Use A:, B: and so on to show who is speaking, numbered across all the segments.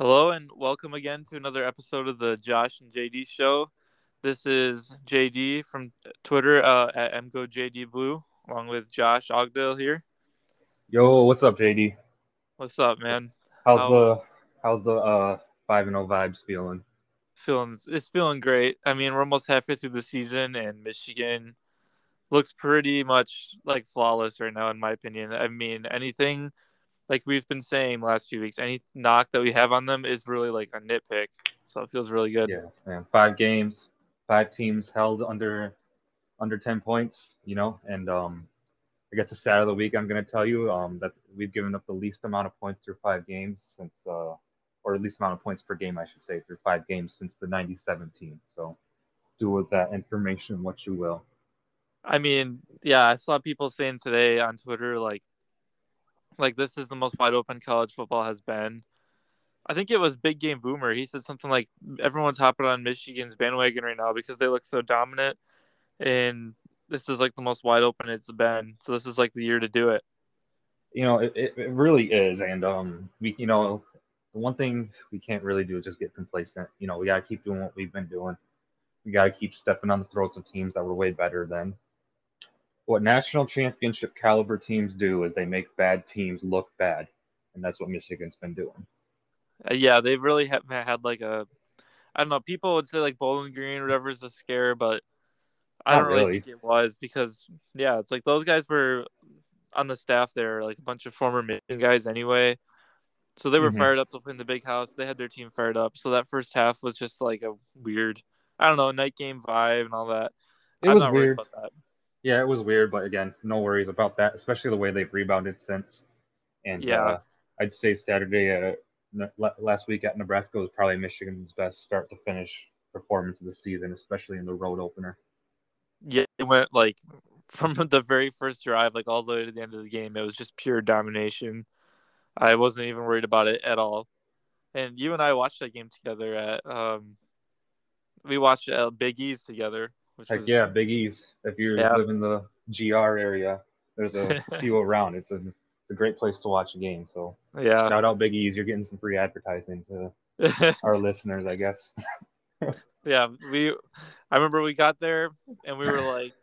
A: Hello and welcome again to another episode of the Josh and JD show. This is JD from Twitter uh, at MGoJDBlue, along with Josh Ogdale here.
B: Yo, what's up, JD?
A: What's up, man?
B: How's How, the how's the uh five and zero vibes feeling?
A: Feeling it's feeling great. I mean, we're almost halfway through the season, and Michigan looks pretty much like flawless right now, in my opinion. I mean, anything like we've been saying last few weeks, any knock that we have on them is really like a nitpick. So it feels really good.
B: Yeah, man. Five games, five teams held under under ten points, you know, and um I guess the stat of the week I'm gonna tell you um that we've given up the least amount of points through five games since uh or the least amount of points per game I should say through five games since the 9017. So do with that information what you will.
A: I mean, yeah, I saw people saying today on Twitter like like this is the most wide open college football has been. I think it was Big Game Boomer. He said something like everyone's hopping on Michigan's bandwagon right now because they look so dominant, and this is like the most wide open it's been. So this is like the year to do it.
B: You know, it, it really is, and um, we you know the one thing we can't really do is just get complacent. You know, we gotta keep doing what we've been doing. We gotta keep stepping on the throats of teams that were way better than what national championship caliber teams do is they make bad teams look bad, and that's what Michigan's been doing.
A: Uh, yeah, they really have had like a, I don't know. People would say like Bowling Green or whatever is a scare, but I don't really, really think it was because yeah, it's like those guys were on the staff there, like a bunch of former Michigan guys anyway. So they were mm-hmm. fired up to play in the big house. They had their team fired up. So that first half was just like a weird, I don't know, night game vibe and all that.
B: It I'm was weird. Yeah, it was weird, but again, no worries about that, especially the way they've rebounded since. And yeah, uh, I'd say Saturday, uh, last week at Nebraska was probably Michigan's best start to finish performance of the season, especially in the road opener.
A: Yeah, it went like from the very first drive, like all the way to the end of the game. It was just pure domination. I wasn't even worried about it at all. And you and I watched that game together at um, we watched uh, Big E's together
B: which Heck was, yeah, Big E's. If you yeah. live in the GR area, there's a few around. It's a it's a great place to watch a game. So
A: yeah,
B: shout out Big E's. You're getting some free advertising to our listeners, I guess.
A: yeah, we. I remember we got there and we were like,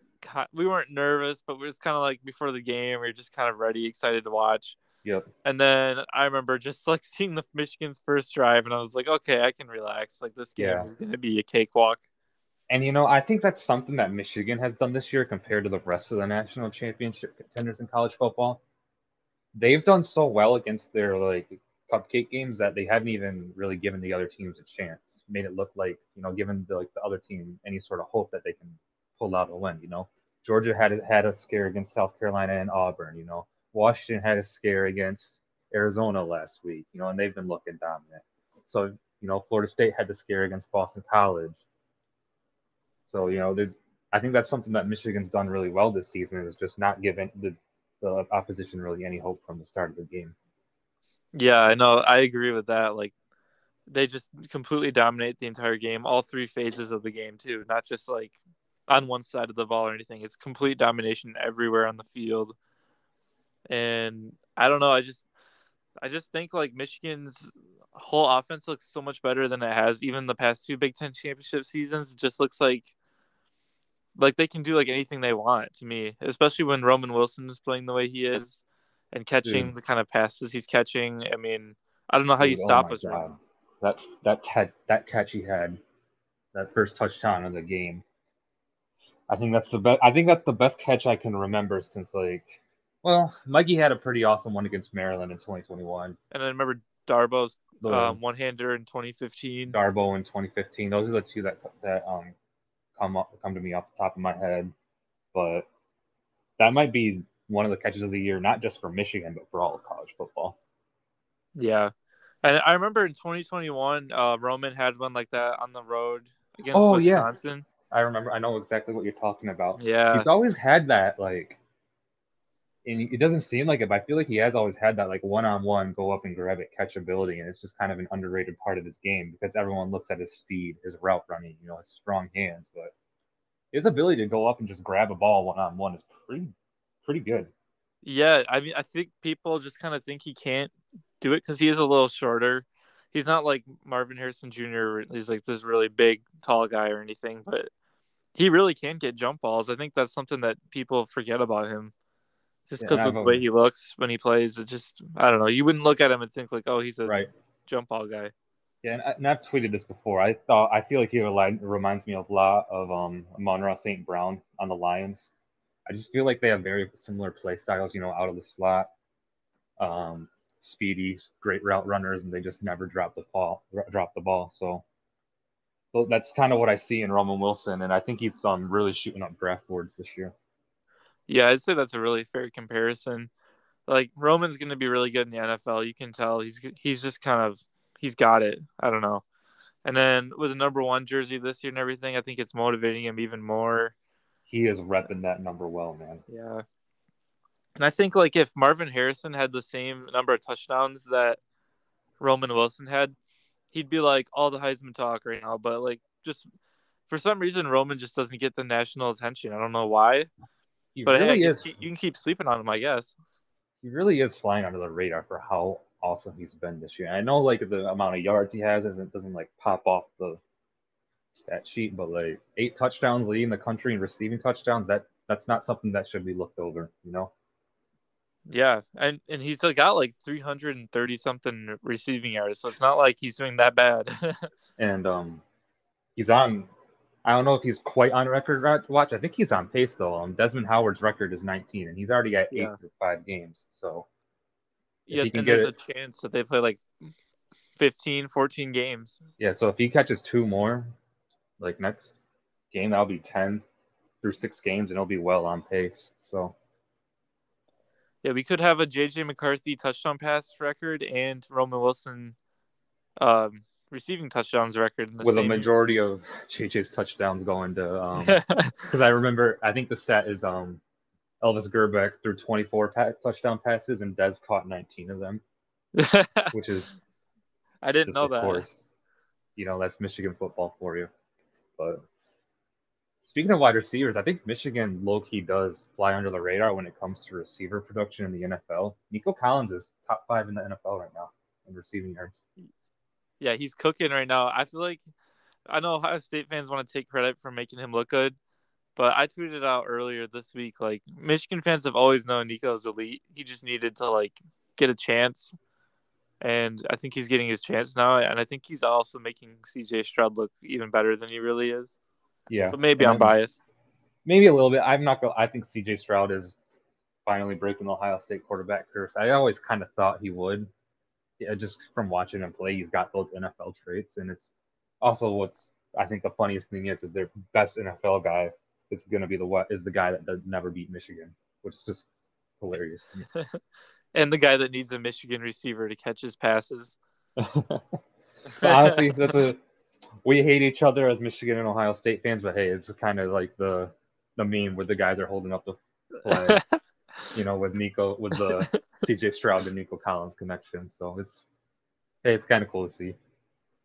A: we weren't nervous, but we was kind of like before the game, we were just kind of ready, excited to watch.
B: Yep.
A: And then I remember just like seeing the Michigan's first drive, and I was like, okay, I can relax. Like this game yeah. is gonna be a cakewalk.
B: And you know, I think that's something that Michigan has done this year compared to the rest of the national championship contenders in college football. They've done so well against their like cupcake games that they haven't even really given the other teams a chance. Made it look like you know, given the, like the other team any sort of hope that they can pull out a win. You know, Georgia had had a scare against South Carolina and Auburn. You know, Washington had a scare against Arizona last week. You know, and they've been looking dominant. So you know, Florida State had the scare against Boston College. So you know, there's I think that's something that Michigan's done really well this season is just not giving the the opposition really any hope from the start of the game.
A: Yeah, I know. I agree with that. Like they just completely dominate the entire game, all three phases of the game too, not just like on one side of the ball or anything. It's complete domination everywhere on the field. And I don't know, I just I just think like Michigan's whole offense looks so much better than it has even the past two Big Ten championship seasons. It just looks like like they can do like anything they want to me, especially when Roman Wilson is playing the way he is and catching Dude. the kind of passes he's catching. I mean, I don't know how Dude, you oh stop oh us.
B: That that catch that catch he had, that first touchdown of the game. I think that's the best. I think that's the best catch I can remember since like, well, Mikey had a pretty awesome one against Maryland in 2021.
A: And I remember Darboh's um, one hander in 2015.
B: Darbo in 2015. Those are the two that that um come up come to me off the top of my head, but that might be one of the catches of the year, not just for Michigan, but for all of college football.
A: Yeah, and I remember in 2021, uh, Roman had one like that on the road against
B: oh,
A: Wisconsin.
B: Yeah. I remember. I know exactly what you're talking about.
A: Yeah,
B: he's always had that like and it doesn't seem like it, but I feel like he has always had that like one-on-one go up and grab it catchability, and it's just kind of an underrated part of his game because everyone looks at his speed, his route running, you know, his strong hands, but his ability to go up and just grab a ball one-on-one is pretty pretty good.
A: Yeah, I mean, I think people just kind of think he can't do it because he is a little shorter. he's not like Marvin Harrison Jr. He's like this really big, tall guy or anything, but he really can get jump balls. I think that's something that people forget about him, just because yeah, of the way he looks when he plays. It just I don't know. You wouldn't look at him and think like, oh, he's a
B: right.
A: jump ball guy.
B: Yeah, and, I, and I've tweeted this before. I thought I feel like he reminds me a lot of um Amon-Ra St. Brown on the Lions. I just feel like they have very similar play styles. You know, out of the slot, um, speedy, great route runners, and they just never drop the ball. Drop the ball. So, so that's kind of what I see in Roman Wilson, and I think he's um really shooting up draft boards this year.
A: Yeah, I'd say that's a really fair comparison. Like Roman's going to be really good in the NFL. You can tell he's he's just kind of he's got it. I don't know. And then with the number one jersey this year and everything, I think it's motivating him even more.
B: He is repping that number well, man.
A: Yeah. And I think like if Marvin Harrison had the same number of touchdowns that Roman Wilson had, he'd be like all the Heisman talk right now. But like just for some reason, Roman just doesn't get the national attention. I don't know why. He but really hey, is. you can keep sleeping on him, I guess.
B: He really is flying under the radar for how awesome he's been this year. I know like the amount of yards he has doesn't doesn't like pop off the stat sheet, but like eight touchdowns leading the country in receiving touchdowns, that that's not something that should be looked over, you know?
A: Yeah, and and he's got like 330 something receiving yards, so it's not like he's doing that bad.
B: and um, he's on. I don't know if he's quite on record watch. I think he's on pace though. Um, Desmond Howard's record is 19, and he's already got eight yeah. five games. So
A: yeah, and there's it, a chance that they play like 15, 14 games.
B: Yeah, so if he catches two more, like next game, that'll be 10 through six games, and it'll be well on pace. So.
A: Yeah, we could have a JJ McCarthy touchdown pass record and Roman Wilson um, receiving touchdowns record.
B: With a majority of JJ's touchdowns going to, um, because I remember, I think the stat is um Elvis Grbac threw 24 pa- touchdown passes, and Dez caught 19 of them, which is
A: I didn't know that. Course,
B: you know that's Michigan football for you. But speaking of wide receivers, I think Michigan low key does fly under the radar when it comes to receiver production in the NFL. Nico Collins is top five in the NFL right now in receiving yards.
A: Yeah, he's cooking right now. I feel like I know Ohio State fans want to take credit for making him look good, but I tweeted out earlier this week, like Michigan fans have always known Nico's elite. He just needed to like get a chance, and I think he's getting his chance now. And I think he's also making CJ Stroud look even better than he really is.
B: Yeah,
A: but maybe and I'm biased.
B: Maybe a little bit. I'm not. Go- I think CJ Stroud is finally breaking the Ohio State quarterback curse. I always kind of thought he would. Yeah, just from watching him play, he's got those NFL traits, and it's also what's I think the funniest thing is is their best NFL guy is going to be the what is the guy that does never beat Michigan, which is just hilarious.
A: and the guy that needs a Michigan receiver to catch his passes.
B: honestly, that's a we hate each other as Michigan and Ohio State fans, but hey, it's kind of like the the meme where the guys are holding up the flag, you know, with Nico with the CJ Stroud and Nico Collins connection. So it's hey, it's kind of cool to see.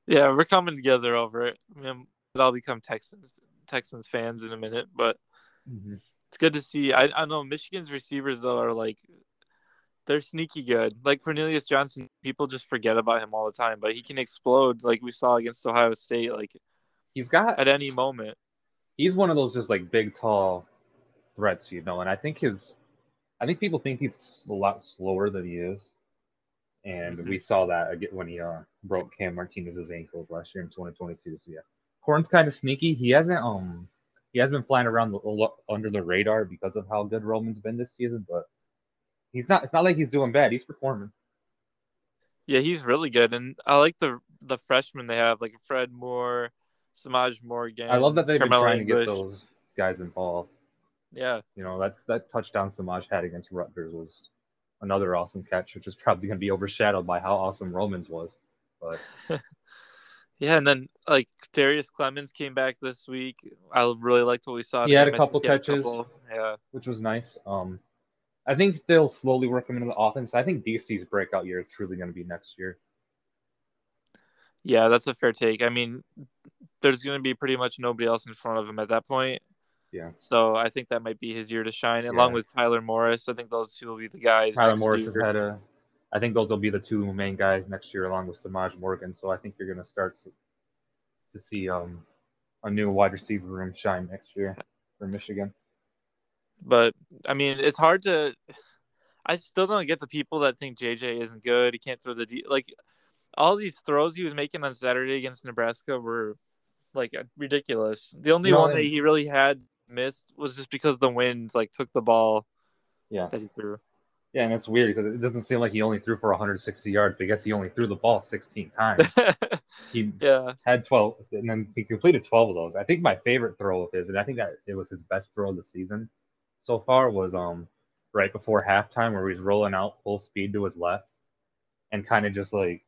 A: Yeah, we're coming together over it. I mean, it all become Texans Texans fans in a minute, but mm-hmm. it's good to see. I, I know Michigan's receivers though are like they're sneaky good. Like Cornelius Johnson, people just forget about him all the time, but he can explode like we saw against Ohio State. Like
B: he's got
A: at any moment.
B: He's one of those just like big, tall threats, you know. And I think his, I think people think he's a lot slower than he is, and mm-hmm. we saw that again when he uh, broke Cam Martinez's ankles last year in 2022. So yeah, Corn's kind of sneaky. He hasn't um he has been flying around the, under the radar because of how good Roman's been this season, but he's not. It's not like he's doing bad. He's performing.
A: Yeah, he's really good, and I like the the freshmen they have, like Fred Moore, Semaj Morgan.
B: I love that they've Karmello been trying English. to get those guys involved.
A: Yeah,
B: you know that that touchdown Semaj had against Rutgers was another awesome catch, which is probably going to be overshadowed by how awesome Romans was. But
A: Yeah, and then like Darrius Clemons came back this week. I really liked what we saw.
B: He had a couple catches, a couple, yeah, which was nice. Um, I think they'll slowly work him into the offense. I think DC's breakout year is truly going to be next year.
A: Yeah, that's a fair take. I mean, there's going to be pretty much nobody else in front of him at that point.
B: Yeah.
A: So I think that might be his year to shine, yeah. along with Tyler Morris. I think those two will be the guys.
B: Tyler Morris year. has had a I think those will be the two main guys next year, along with Semaj Morgan. So I think you're going to start to, to see um, a new wide receiver room shine next year for Michigan.
A: But I mean, it's hard to. I still don't get the people that think JJ isn't good. He can't throw the deep. Like all these throws he was making on Saturday against Nebraska were like ridiculous. The only
B: No,
A: one that he really had missed was just because the winds like took the ball
B: Yeah.
A: that he threw.
B: Yeah, and it's weird because it doesn't seem like he only threw for 160 yards, but I guess he only threw the ball 16 times. he
A: yeah,
B: had 12, and then he completed 12 of those. I think my favorite throw of his, and I think that it was his best throw of the season so far, was um right before halftime where he's rolling out full speed to his left and kind of just like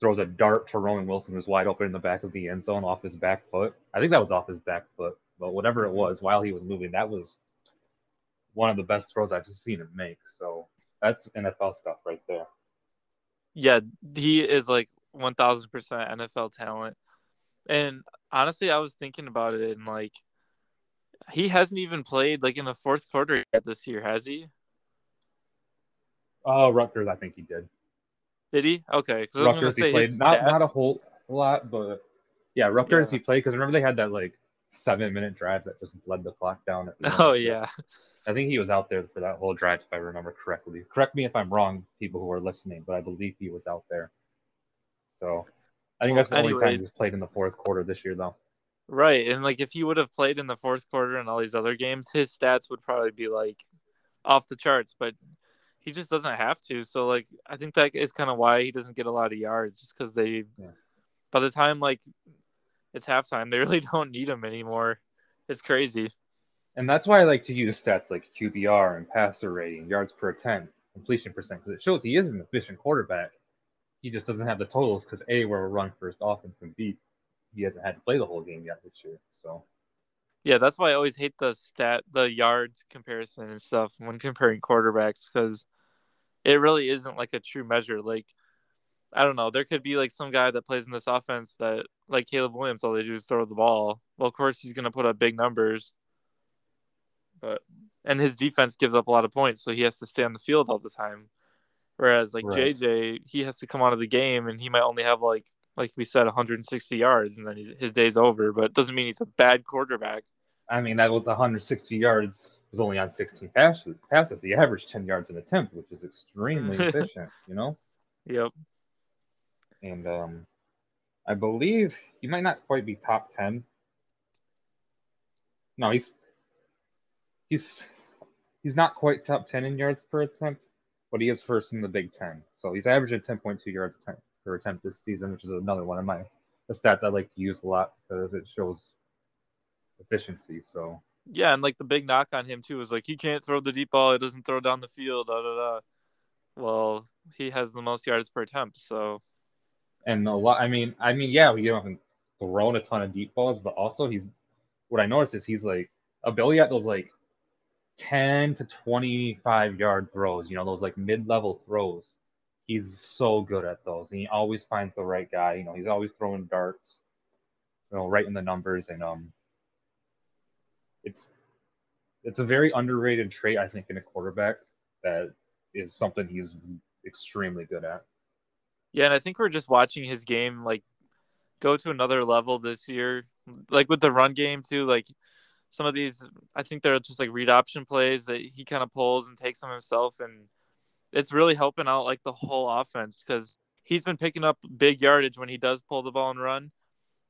B: throws a dart to Roman Wilson who's wide open in the back of the end zone off his back foot. I think that was off his back foot, but whatever it was, while he was moving, that was one of the best throws I've seen him make. So that's NFL stuff right there.
A: yeah, he is like one thousand percent NFL talent. And honestly, I was thinking about it, and like, he hasn't even played like in the fourth quarter yet this year, has he?
B: Oh, Rutgers, I think he did.
A: Did he? Okay, because I was gonna
B: Rutgers,
A: say
B: he played not not a whole lot, but yeah, Rutgers
A: Yeah.
B: he played because remember they had that like seven minute drive that just bled the clock down. At the end.
A: Oh yeah,
B: I think he was out there for that whole drive if I remember correctly. Correct me if I'm wrong, people who are listening, but I believe he was out there. So I think
A: Well,
B: that's the only
A: anyway.
B: time he's played in the fourth quarter this year, though.
A: right. And like, if he would have played in the fourth quarter and all these other games, his stats would probably be like off the charts. But he just doesn't have to. So like, I think that is kind of why he doesn't get a lot of yards, just because they,
B: Yeah.
A: by the time like it's halftime, they really don't need him anymore. It's crazy.
B: And that's why I like to use stats like QBR and passer rating, yards per attempt, completion percent, because it shows he is an efficient quarterback. He just doesn't have the totals because A, we're a run first offense, and B, he hasn't had to play the whole game yet this year. So
A: Yeah, that's why I always hate the stat, the yards comparison and stuff when comparing quarterbacks because it really isn't like a true measure. Like, I don't know, there could be like some guy that plays in this offense that, like Caleb Williams, all they do is throw the ball. Well, of course, he's going to put up big numbers, but and his defense gives up a lot of points, so he has to stay on the field all the time. Whereas like
B: Right.
A: JJ, he has to come out of the game and he might only have like like we said 160 yards and then he's, his day's over. But it doesn't mean he's a bad quarterback.
B: I mean, that was 160 yards was only on 16 passes. Passes. He averaged 10 yards an attempt, which is extremely efficient. You know.
A: Yep.
B: and um, I believe he might not quite be top ten. No, he's he's he's not quite top ten in yards per attempt, but he is first in the Big Ten. So he's averaging ten point two yards per attempt this season, which is another one of my the stats I like to use a lot because it shows efficiency. So
A: Yeah, and like the big knock on him too is like he can't throw the deep ball. He doesn't throw down the field. Da da da. Well, he has the most yards per attempt. So
B: and a lot. I mean, I mean, yeah, we haven't thrown a ton of deep balls, but also he's what I noticed is he's like ability at those like ten to twenty five yard throws. You know, those like mid level throws. He's so good at those, and he always finds the right guy. You know, he's always throwing darts. You know, right in the numbers, and um, it's it's a very underrated trait I think in a quarterback that is something he's extremely good at.
A: Yeah, and I think we're just watching his game like go to another level this year. Like with the run game too. Like some of these, I think they're just like read option plays that he kind of pulls and takes them himself, and it's really helping out like the whole offense because he's been picking up big yardage when he does pull the ball and run.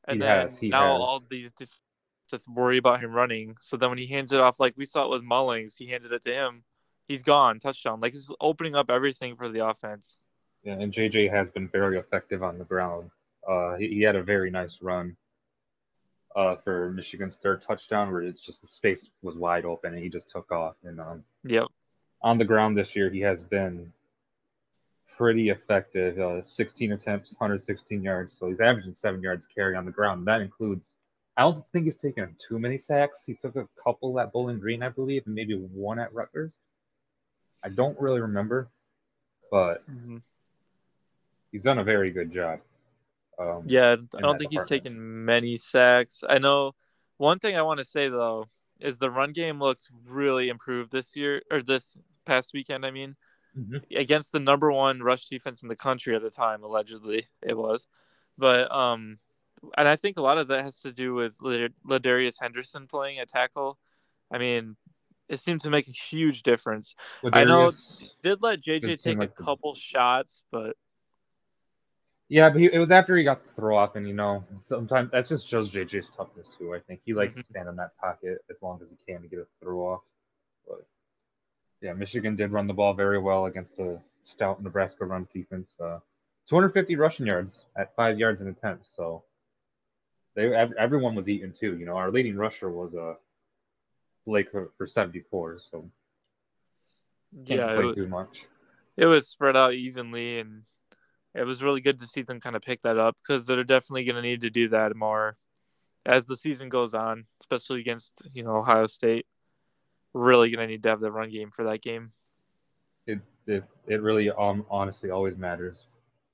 A: And
B: He
A: then
B: has,
A: now
B: has.
A: all these def- to worry about him running. So then when he hands it off, like we saw it with Mullings, he handed it to him. He's gone, touchdown. Like it's opening up everything for the offense.
B: Yeah, and JJ has been very effective on the ground. Uh, he, he had a very nice run uh, for Michigan's third touchdown, where it's just the space was wide open and he just took off. And um,
A: Yep.
B: on the ground this year, he has been pretty effective. Uh, 16 attempts, 116 yards. So he's averaging seven yards carry on the ground. That includes. I don't think he's taken too many sacks. He took a couple at Bowling Green, I believe, and maybe one at Rutgers. I don't really remember, but he's done a very good job. Um,
A: Yeah, I don't think he's taken many sacks. I know one thing I want to say though is the run game looks really improved this year or this past weekend. I mean,
B: Mhm.
A: against the number one rush defense in the country at the time. Allegedly, it was, but um, and I think a lot of that has to do with LaDarius Henderson playing at tackle. I mean, it seemed to make a huge difference. I know- Did let JJ take
B: like
A: a
B: the-
A: couple shots, but
B: Yeah, but he, it was after he got the throw off, and you know, sometimes that just shows JJ's toughness too. I think he likes to stand in that pocket as long as he can to get a throw off. But yeah, Michigan did run the ball very well against a stout Nebraska run defense. Uh, 250 rushing yards at five yards an attempt. So they ev- everyone was eating too. You know, our leading rusher was uh, Blake for, for 74. So can't
A: yeah, it was,
B: too much.
A: it was spread out evenly, and it was really good to see them kind of pick that up because they're definitely going to need to do that more as the season goes on, especially against you know Ohio State. Really going to need to have the run game for that game.
B: it it, it really um, honestly always matters.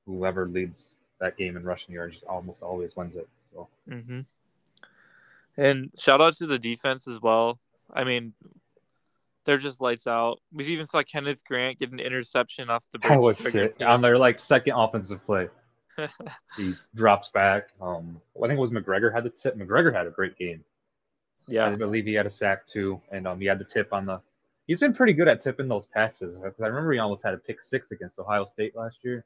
B: Whoever leads that game in rushing yards almost always wins it. So
A: Mm-hmm. And shout out to the defense as well. I mean, they're just lights out. We even saw Kenneth Grant get an interception off the
B: that was
A: trigger
B: sick. On their like second offensive play, he drops back. Um, I think it was McGregor had the tip. McGregor had a great game.
A: Yeah, I
B: believe he had a sack too, and um, he had the tip on the. He's been pretty good at tipping those passes because I remember he almost had a pick six against Ohio State last year.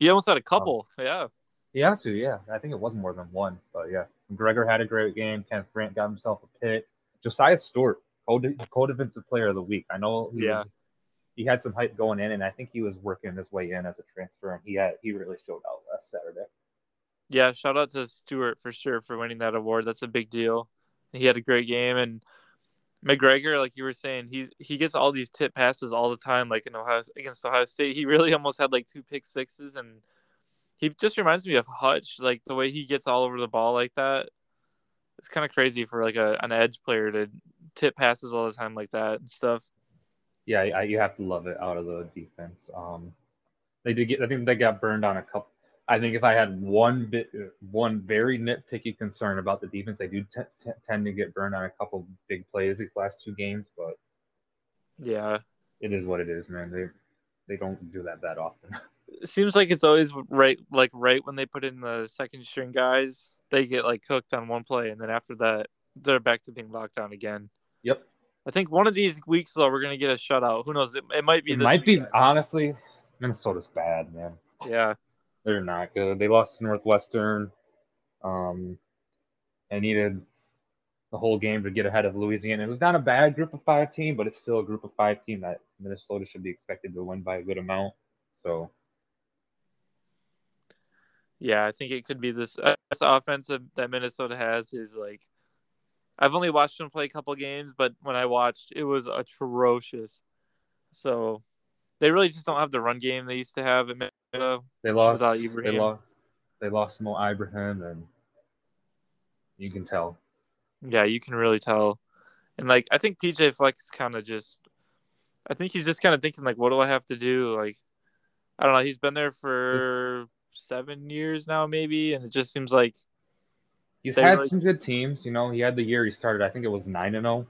A: he almost had a couple. yeah,
B: He has to, yeah. I think it was more than one, but yeah. McGregor had a great game. Kenneth Grant got himself a pick. Josiah Stewart, co co-defensive player of the week. I know he,
A: Yeah.
B: was- he had some hype going in, and I think he was working his way in as a transfer, and he had he really showed out last Saturday.
A: yeah. Shout out to Stewart for sure for winning that award. That's a big deal. He had a great game, and McGregor, like you were saying, he's he gets all these tip passes all the time, like in Ohio against Ohio State. He really almost had like two pick sixes, and he just reminds me of Hutch, like the way he gets all over the ball like that. It's kind of crazy for like a an edge player to tip passes all the time like that and stuff.
B: Yeah, I, you have to love it out of the defense. Um, they did get. I think they got burned on a couple. I think if I had one bit, one very nitpicky concern about the defense, they do t- t- tend to get burned on a couple big plays these last two games, but
A: Yeah,
B: it is what it is, man. They they don't do that that often.
A: it seems like it's always right, like right when they put in the second string guys, they get like cooked on one play, and then after that, they're back to being locked down again.
B: Yep.
A: I think one of these weeks though, we're gonna get a shutout. Who knows? It, it might be.
B: It
A: this
B: might be honestly, Minnesota's bad, man.
A: Yeah,
B: They're not good. They lost to Northwestern. Um, I needed the whole game to get ahead of Louisiana. It was not a bad group of five team, but it's still a group of five team that Minnesota should be expected to win by a good amount. So
A: yeah. I think it could be this, uh, this offensive that Minnesota has is like. I've only watched him play a couple games, but when I watched, it was atrocious. So they really just don't have the run game they used to have at Minnesota
B: they lost.
A: without
B: They
A: Ibrahim.
B: lost. They lost Mo Ibrahim, and you can tell.
A: Yeah, you can really tell. And like I think PJ Fleck's kind of just I think he's just kind of thinking like what do I have to do? Like I don't know, he's been there for 7 years now maybe and it just seems like
B: He's
A: They
B: had
A: really-
B: some good teams. You know, he had the year he started. I think it was nine and zero.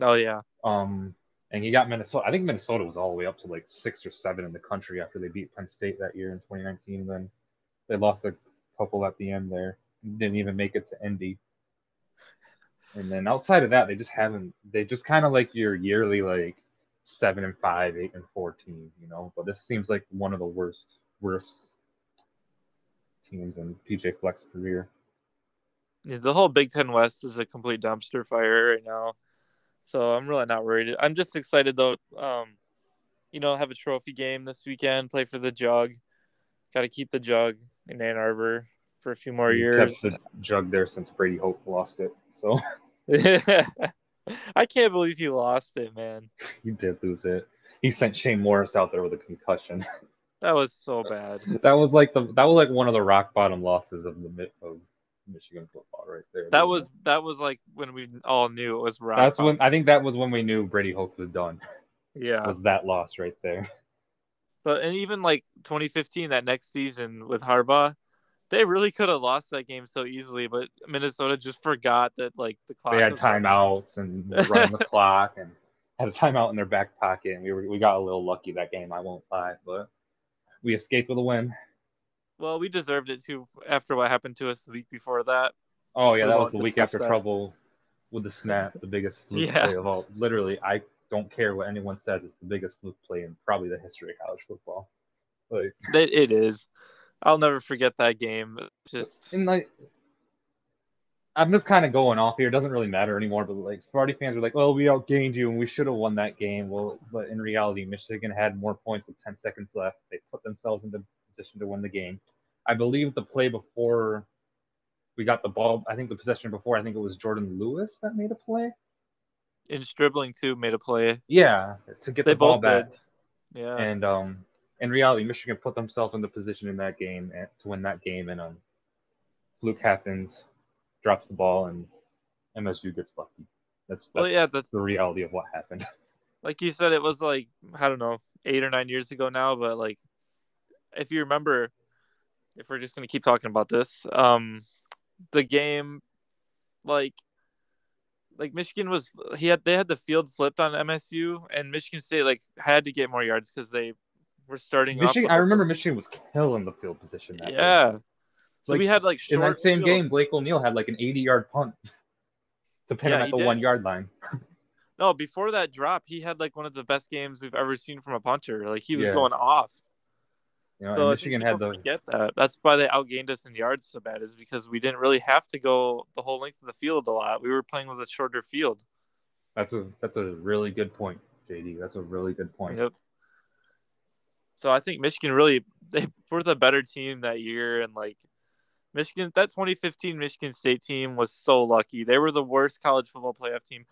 A: oh yeah.
B: Um, and he got Minnesota. I think Minnesota was all the way up to like six or seven in the country after they beat Penn State that year in 2019. And then they lost a couple at the end there. Didn't even make it to Indy. And then outside of that, they just haven't. They just kind of like your yearly like seven and five, eight and four team, you know. But this seems like one of the worst, worst teams in PJ Fleck's career.
A: Yeah, The whole Big 10 West is a complete dumpster fire right now. So I'm really not worried. I'm just excited though um you know have a trophy game this weekend, play for the jug. Got to keep the jug in Ann Arbor for a few more
B: He
A: years.
B: kept the jug there since Brady Hoke lost it. So
A: I can't believe he lost it, man.
B: he did lose it. He sent Shane Morris out there with a concussion.
A: That was so bad.
B: that was like the that was like one of the rock bottom losses of the of Michigan football right there.
A: That was that was like when we all knew it was rock.
B: that's
A: bottom.
B: when I think that was when we knew Brady Hoke was done.
A: yeah.
B: Was that loss right there?
A: But and even like 2015, that next season with Harbaugh, they really could have lost that game so easily. But Minnesota just forgot that like the clock.
B: They had
A: running.
B: timeouts and running the clock, and had a timeout in their back pocket, and we were we got a little lucky that game. I won't lie, but we escaped with a win.
A: Well, we deserved it too after what happened to us the week before that.
B: Oh yeah,
A: We
B: that was the week after
A: that.
B: trouble with the snap, the biggest fluke
A: Yeah.
B: play of all. Literally, I don't care what anyone says. It's the biggest fluke play in probably the history of college football. Like,
A: It, it is. I'll never forget that game. Just
B: and like, I'm just kind of going off here. It doesn't really matter anymore. But like, Sparty fans are like, "Well, we outgained you, and we should have won that game." Well, but in reality, Michigan had more points with 10 seconds left. They put themselves into position to win the game. I believe the play before we got the ball. I think the possession before. I think it was Jourdan Lewis that made a play.
A: in dribbling too made a play.
B: Yeah, to get
A: They
B: the ball back.
A: did. Yeah.
B: And um, in reality, Michigan put themselves in the position in that game to win that game, and um, fluke happens, drops the ball, and MSU gets lucky. That's, that's
A: well, yeah, the,
B: the reality of what happened.
A: like you said, it was like I don't know, eight or nine years ago now. But like, if you remember, if we're just gonna keep talking about this, um, the game, like, like Michigan was he had they had the field flipped on MSU, and Michigan State like had to get more yards because they were starting. off
B: Michigan, I remember Michigan was killing the field position. That
A: Yeah. So
B: Like,
A: we had like
B: In that same
A: field.
B: game, Blake O'Neill had like an 80-yard punt to pin
A: Yeah,
B: him at the
A: did.
B: one yard line.
A: No, before that drop, he had like one of the best games we've ever seen from a punter. Like he was
B: Yeah.
A: going off.
B: You know,
A: so
B: and
A: I think
B: Michigan had the
A: forget that. That's why they outgained us in yards so bad, is because we didn't really have to go the whole length of the field a lot. We were playing with a shorter field.
B: that's a that's a really good point, JD. That's a really good point.
A: Yep. So I think Michigan really they were the better team that year, and like Michigan, that 2015 Michigan State team was so lucky. They were the worst college football playoff team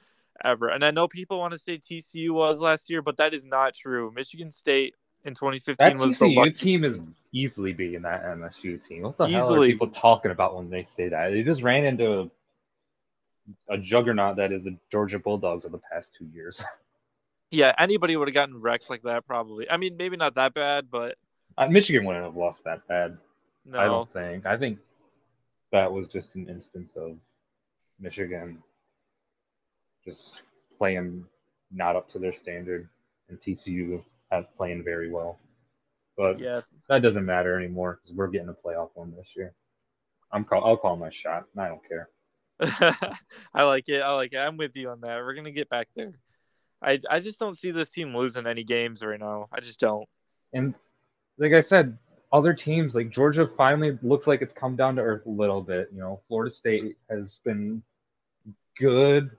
A: ever. And I know people want to say TCU was last year, but that is not true. Michigan State in 2015
B: That
A: was the
B: TCU
A: luckiest
B: team is easily beating that MSU team. What the hell are
A: Easily.
B: people talking about when they say that? They just ran into a, a juggernaut that is the Georgia Bulldogs of the past two years.
A: Yeah, anybody would have gotten wrecked like that probably. I mean, maybe not that bad, but
B: Uh, Michigan wouldn't have lost that bad.
A: no.
B: I don't think. I think that was just an instance of Michigan just playing not up to their standard, and TCU have playing very well. But
A: Yeah,
B: that doesn't matter anymore because we're getting a playoff one this year. I'm call. I'll call my shot. I don't care.
A: I like it. I like it. I'm with you on that. We're gonna get back there. I I just don't see this team losing any games right now. I just don't.
B: And like I said, other teams like Georgia finally looks like it's come down to earth a little bit. You know, Florida State has been good,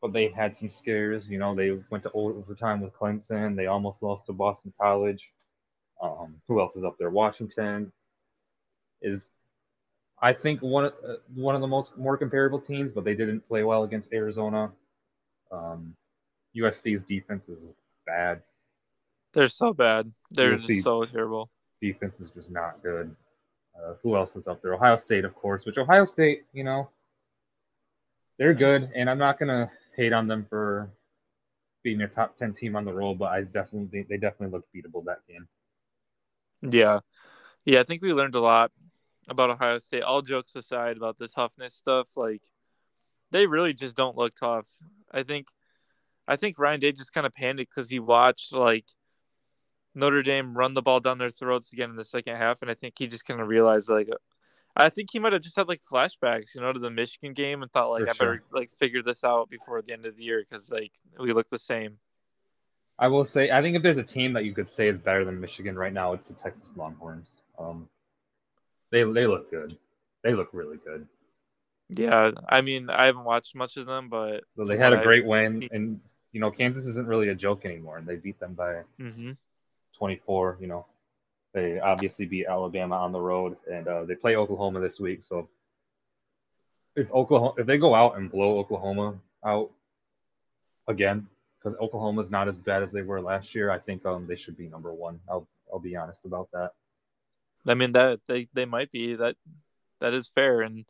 B: but they've had some scares. You know, they went to overtime with Clemson. They almost lost to Boston College. Um, who else is up there? Washington is, I think one of uh, one of the most more comparable teams, but they didn't play well against Arizona. Um, USC's defense is bad.
A: They're so bad. They're
B: We'll
A: just so terrible.
B: Defense is just not good. Uh, who else is up there? Ohio State, of course. Which Ohio State, you know, they're good, and I'm not gonna hate on them for being a top ten team on the roll, but I definitely they definitely looked beatable that game.
A: Yeah, yeah. I think we learned a lot about Ohio State. All jokes aside about the toughness stuff, like they really just don't look tough. I think, I think Ryan Day just kind of panicked because he watched like Notre Dame run the ball down their throats again in the second half, and I think he just kind of realized like. I think he might have just had like flashbacks, you know, to the Michigan game and thought like
B: For
A: I better like figure this out before the end of the year because like we look the same.
B: I will say, I think if there's a team that you could say is better than Michigan right now, it's the Texas Longhorns. Um, they they look good. They look really good.
A: Yeah, I mean I haven't watched much of them, but
B: So they had a great
A: I've
B: win,
A: seen-
B: and you know Kansas isn't really a joke anymore, and they beat them by
A: Mhm.
B: 24. You know, they obviously beat Alabama on the road, and uh, they play Oklahoma this week. So if Oklahoma, if they go out and blow Oklahoma out again, because Oklahoma's not as bad as they were last year, I think um they should be number one. I'll I'll be honest about that.
A: I mean that they they might be that that is fair and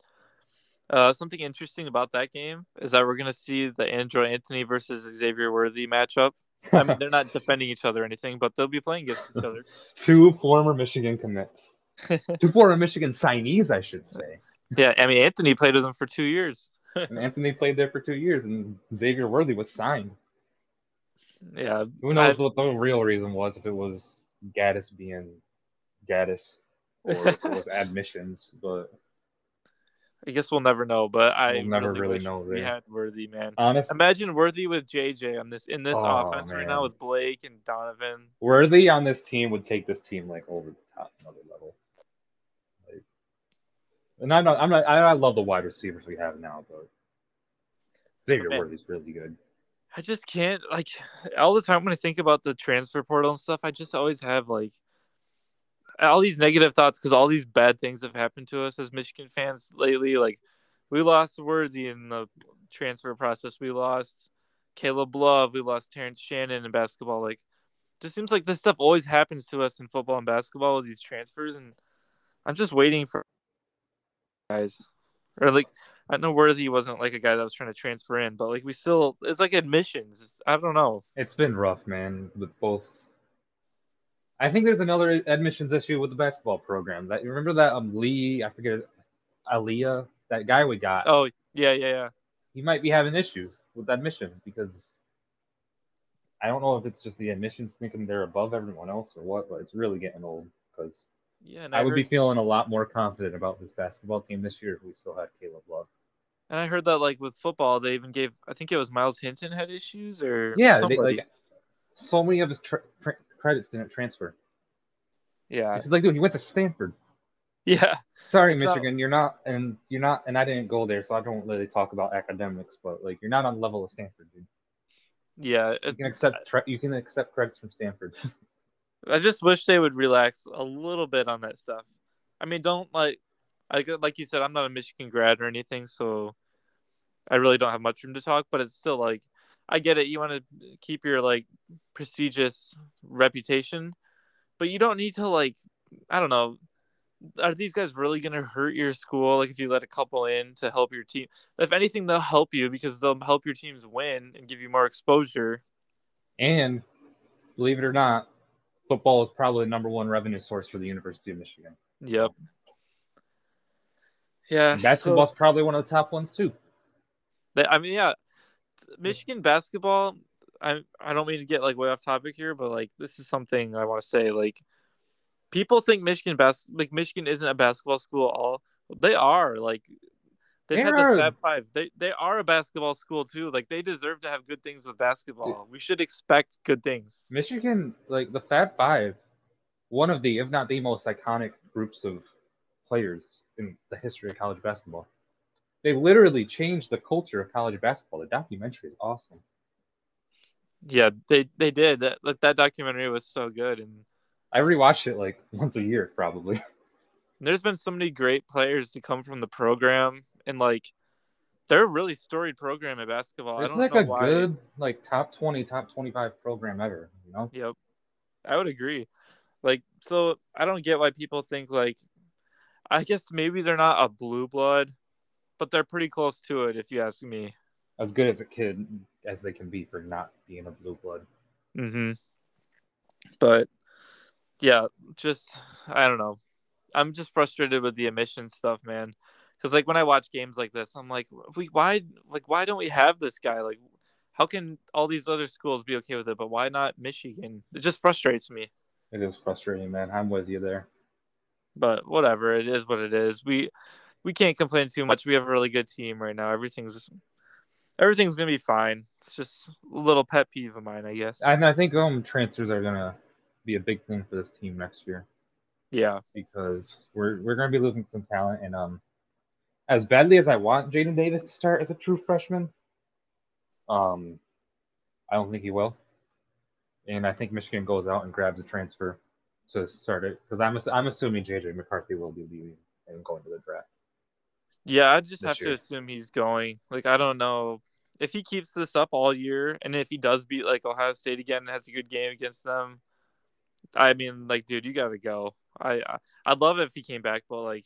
A: uh, something interesting about that game is that we're gonna see the Andrel Anthony versus Xavier Worthy matchup. I mean they're not defending each other or anything, but they'll be playing against each other.
B: Two former Michigan commits, two former Michigan signees, I should say.
A: yeah, I mean Anthony played with them for two years.
B: And Anthony played there for two years, and Xavier Worthy was signed.
A: Yeah,
B: Who knows
A: I-
B: what the real reason was? If it was Gattis being Gattis, or if it was admissions. But
A: I guess we'll never know. But I
B: We'll never
A: really,
B: really know
A: we had Worthy, man.
B: honest,
A: Imagine Worthy with JJ on this in this
B: Oh,
A: offense right now with Blake and Donovan.
B: Worthy on this team would take this team like over the top another level. Like, and I'm not, I'm not, I, I love the wide receivers we have now, but Xavier
A: Man.
B: Worthy's really good.
A: I just can't like all the time when I think about the transfer portal and stuff. I just always have like all these negative thoughts because all these bad things have happened to us as Michigan fans lately. Like we lost Worthy in the transfer process. We lost Caleb Love. We lost Terrence Shannon in basketball. Like just seems like this stuff always happens to us in football and basketball with these transfers, and I'm just waiting for guys or like I know Worthy wasn't like a guy that was trying to transfer in, but like we still it's like admissions. It's, I don't know.
B: It's been rough, man, with both. I think there's another admissions issue with the basketball program. That you remember that um Lee, I forget, Aliyah, that guy we got.
A: Oh yeah, yeah, yeah.
B: he might be having issues with admissions because I don't know if it's just the admissions thinking they're above everyone else or what, but it's really getting old because
A: Yeah, and
B: I,
A: I,
B: would
A: heard,
B: be feeling a lot more confident about this basketball team this year if we still had Caleb Love.
A: and I heard that like with football, they even gave. I think it was Myles Hinton had issues or
B: Yeah, they, like so many of his tra- tra- credits didn't transfer.
A: yeah,
B: It's like, dude, he went to Stanford.
A: yeah,
B: Sorry,
A: It's not-
B: Michigan, you're not, and you're not, and I didn't go there, so I don't really talk about academics, but like, you're not on the level of Stanford, dude.
A: yeah.
B: You can accept, you can accept credits from Stanford.
A: I just wish they would relax a little bit on that stuff. I mean, don't like, like like you said, I'm not a Michigan grad or anything, so I really don't have much room to talk. But it's still like, I get it. You want to keep your like prestigious reputation, but you don't need to like, I don't know. Are these guys really going to hurt your school? Like, if you let a couple in to help your team, if anything, they'll help you because they'll help your teams win and give you more exposure.
B: And believe it or not, football is probably the number one revenue source for the University of Michigan.
A: Yep. Yeah.
B: And
A: so-
B: basketball's probably one of the top ones too.
A: They, I mean, yeah, Michigan basketball. I I don't mean to get like way off topic here, but like this is something I want to say. Like, people think Michigan bas like Michigan isn't a basketball school. at All they are like they've
B: They
A: had the Fab Five. They they are a basketball school too. Like they deserve to have good things with basketball. We should expect good things.
B: Michigan, like the Fab Five, one of the, if not the most iconic groups of players in the history of college basketball. They literally changed the culture of college basketball. The documentary is awesome.
A: Yeah, they they did. That that documentary was so good, and
B: I rewatch it like once a year, probably.
A: there's been so many great players to come from the program, and like they're a really storied program at basketball. I
B: It's like a
A: why.
B: good, like top twenty, top twenty-five program ever. You know,
A: Yep. I would agree. Like, so I don't get why people think like I guess maybe they're not a blue blood, but they're pretty close to it if you ask me.
B: as good as a kid as they can be for not being a blue blood.
A: Mm-hmm. But yeah, just I don't know. I'm just frustrated with the emission stuff, man. Cuz like when I watch games like this, I'm like we why like why don't we have this guy? Like how can all these other schools be okay with it, but why not Michigan? It just frustrates me.
B: It is frustrating, man. I'm with you there.
A: but whatever it is what it is we we can't complain too much. We have a really good team right now. Everything's everything's gonna be fine. It's just a little pet peeve of mine i guess.
B: And I think um transfers are gonna be a big thing for this team next year.
A: Yeah.
B: Because we're we're gonna be losing some talent and um as badly as I want Jadyn Davis to start as a true freshman, um I don't think he will. And I think Michigan goes out and grabs a transfer to start it. Because I'm I'm assuming JJ McCarthy will be leaving and going to the draft.
A: Yeah i just have to assume he's going like i don't know if he keeps this up all year and if he does beat like ohio state again and has a good game against them i mean like dude you gotta go i, I i'd love it if he came back but like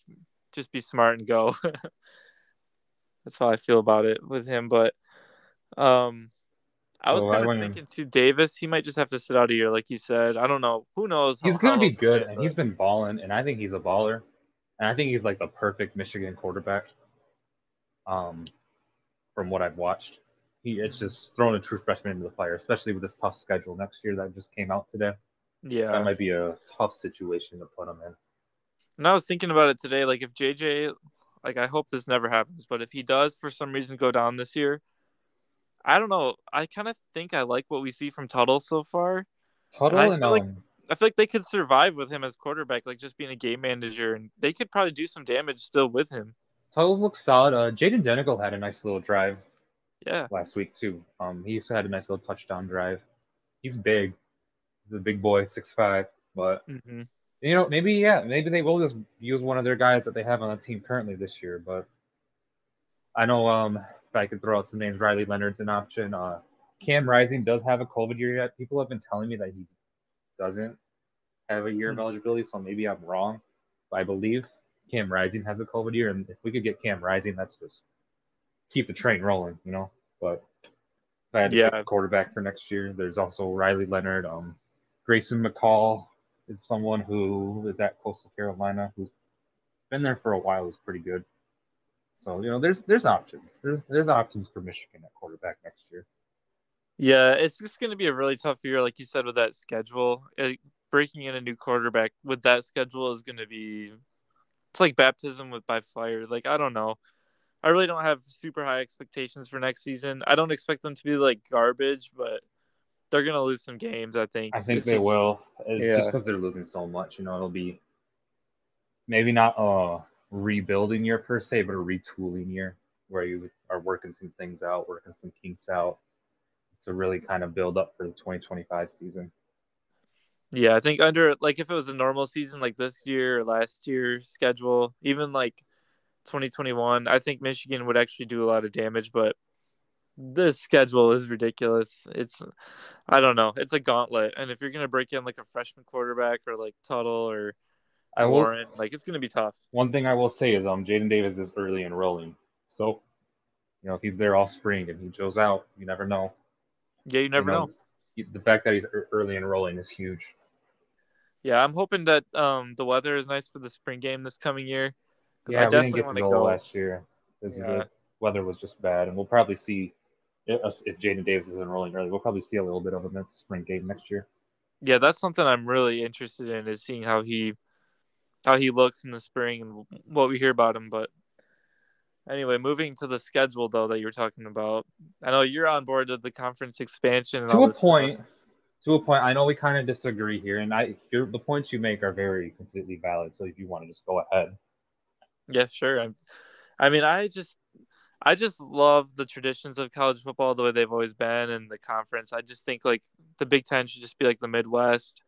A: just be smart and go that's how i feel about it with him but um I was kind of thinking too, Davis. He might just have to sit out a year, like you said. I don't know. Who knows? how-
B: He's gonna
A: how
B: be good, and he's been balling, and I think he's a baller, and I think he's like the perfect Michigan quarterback. Um, from what I've watched, he it's just throwing a true freshman into the fire, especially with this tough schedule next year that just came out today.
A: Yeah,
B: that might be a tough situation to put him in.
A: And I was thinking about it today. Like if JJ, like I hope this never happens, but if he does for some reason go down this year, I don't know. I kind of think I like what we see from Tuttle so far.
B: Tuttle and, feel
A: um, I feel like they could survive with him as quarterback, like just being a game manager, and they could probably do some damage still with him.
B: Tuttle's looks solid. Uh, Jayden Denegal had a nice little drive.
A: Yeah.
B: Last week too. Um, he also had a nice little touchdown drive. He's big. He's a big boy, six five. But
A: mm-hmm.
B: you know, maybe yeah, maybe they will just use one of their guys that they have on the team currently this year. But I know um, if I could throw out some names, Riley Leonard's an option. Uh, Cam Rising does have a COVID year yet. People have been telling me that he doesn't have a year of mm-hmm. eligibility, so maybe I'm wrong. But I believe Cam Rising has a COVID year, and if we could get Cam Rising, that's just keep the train rolling, you know. But if I had to yeah. pick a quarterback for next year, there's also Riley Leonard. Um, Grayson McCall is someone who is at Coastal Carolina, who's been there for a while, is pretty good. So you know, there's there's options. There's there's options for Michigan at quarterback next year.
A: Yeah, it's just going to be a really tough year, like you said, with that schedule. It, breaking in a new quarterback with that schedule is going to be it's like baptism with by fire. Like I don't know. I really don't have super high expectations for next season. I don't expect them to be like garbage, but they're gonna lose some games. I think.
B: I think it's they just, will, yeah. just because they're losing so much. You know, it'll be maybe not a rebuilding year per se, but a retooling year where you are working some things out, working some kinks out to really kind of build up for the 2025 season.
A: Yeah, I think under like if it was a normal season like this year or last year schedule, even like 2021, I think Michigan would actually do a lot of damage, but this schedule is ridiculous. It's I don't know, it's a gauntlet. And if you're gonna break in like a freshman quarterback or like Tuttle or I Warren, will, like it's gonna be tough.
B: One thing I will say is um Jadyn Davis is early enrolling. So, you know, if he's there all spring and he shows out, you never know.
A: Yeah, you never you know,
B: know. The fact that he's early enrolling is huge.
A: Yeah, I'm hoping that um the weather is nice for the spring game this coming year.
B: Yeah, I definitely we didn't get to go, last year. This yeah. the weather was just bad, and we'll probably see if, if Jadyn Davis is enrolling early. We'll probably see a little bit of him at the spring game next year.
A: Yeah, that's something I'm really interested in is seeing how he how he looks in the spring and what we hear about him. But anyway, moving to the schedule though that you were talking about, I know you're on board with the conference expansion.
B: to a point. Stuff to a point, I know we kind of disagree here, and I the points you make are very completely valid. So if you want to just go ahead.
A: Yeah, sure. I, I mean, I just I just love the traditions of college football the way they've always been in the conference. I just think like the Big Ten should just be like the Midwest.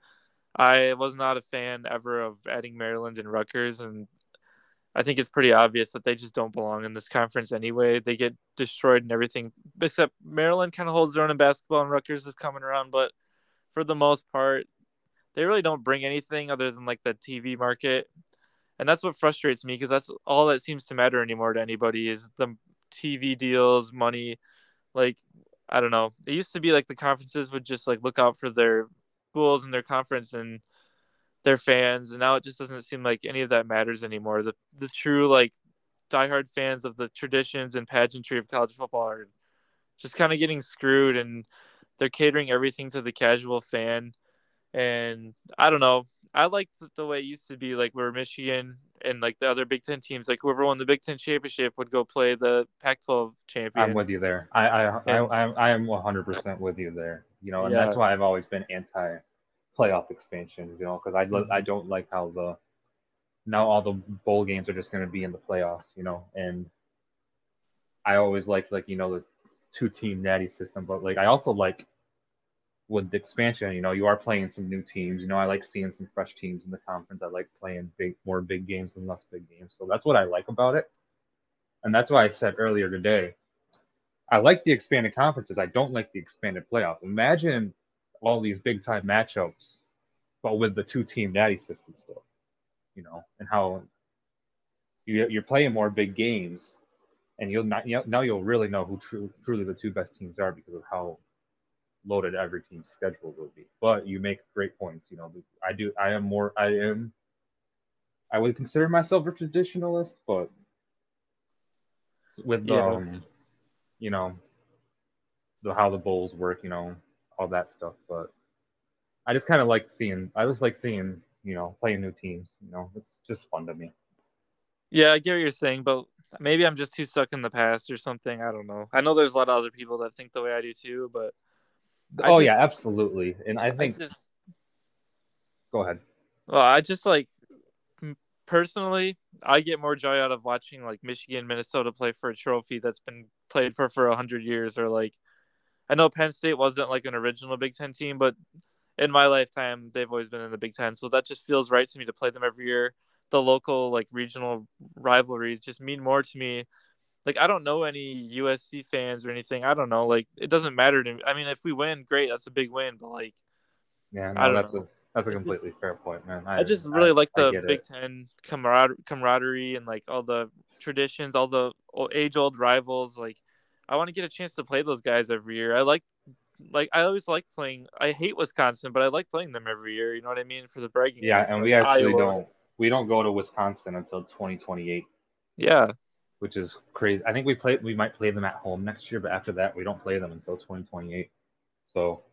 A: I was not a fan ever of adding Maryland and Rutgers, and I think it's pretty obvious that they just don't belong in this conference anyway. They get destroyed and everything, except Maryland kind of holds their own in basketball, and Rutgers is coming around, but for the most part, they really don't bring anything other than like the TV market. And that's what frustrates me because that's all that seems to matter anymore to anybody is the TV deals, money. Like, I don't know. It used to be like the conferences would just like look out for their schools and their conference and their fans. And now it just doesn't seem like any of that matters anymore. The the true like diehard fans of the traditions and pageantry of college football are just kind of getting screwed and they're catering everything to the casual fan and i don't know i liked the way it used to be like where michigan and like the other big ten teams like whoever won the big ten championship would go play the pac 12 champion
B: i'm with you there i i and, I, I, am 100% with you there you know and yeah. that's why i've always been anti playoff expansion you know because I, mm-hmm. I don't like how the now all the bowl games are just going to be in the playoffs you know and i always liked like you know the two team natty system, but like I also like with the expansion, you know, you are playing some new teams. You know, I like seeing some fresh teams in the conference. I like playing big more big games than less big games. So that's what I like about it. And that's why I said earlier today, I like the expanded conferences. I don't like the expanded playoff. Imagine all these big time matchups, but with the two team natty system still, you know, and how you, you're playing more big games and you'll not you know, now you'll really know who tru- truly the two best teams are because of how loaded every team's schedule will be. But you make great points. You know, I do. I am more. I am. I would consider myself a traditionalist, but with yeah. um, you know, the how the bowls work, you know, all that stuff. But I just kind of like seeing. I just like seeing, you know, playing new teams. You know, it's just fun to me.
A: Yeah, I get what you're saying, but maybe I'm just too stuck in the past or something. I don't know. I know there's a lot of other people that think the way I do too, but
B: I oh just, yeah, absolutely. And I think
A: I just
B: go ahead.
A: Well, I just like personally, I get more joy out of watching like Michigan, Minnesota play for a trophy that's been played for for a hundred years, or like I know Penn State wasn't like an original Big Ten team, but in my lifetime, they've always been in the Big Ten, so that just feels right to me to play them every year. The local like regional rivalries just mean more to me. Like I don't know any USC fans or anything. I don't know. Like it doesn't matter to me. I mean, if we win, great. That's a big win. But like,
B: yeah, no, I don't that's know. a that's a completely just, fair point, man.
A: I, I just really I, like the Big it. Ten camaraderie, camaraderie and like all the traditions, all the age old rivals. Like, I want to get a chance to play those guys every year. I like, like I always like playing. I hate Wisconsin, but I like playing them every year. You know what I mean for the bragging.
B: Yeah, and like
A: we
B: actually Iowa. don't we don't go to Wisconsin until 2028.
A: Yeah,
B: which is crazy. I think we play we might play them at home next year, but after that we don't play them until 2028. So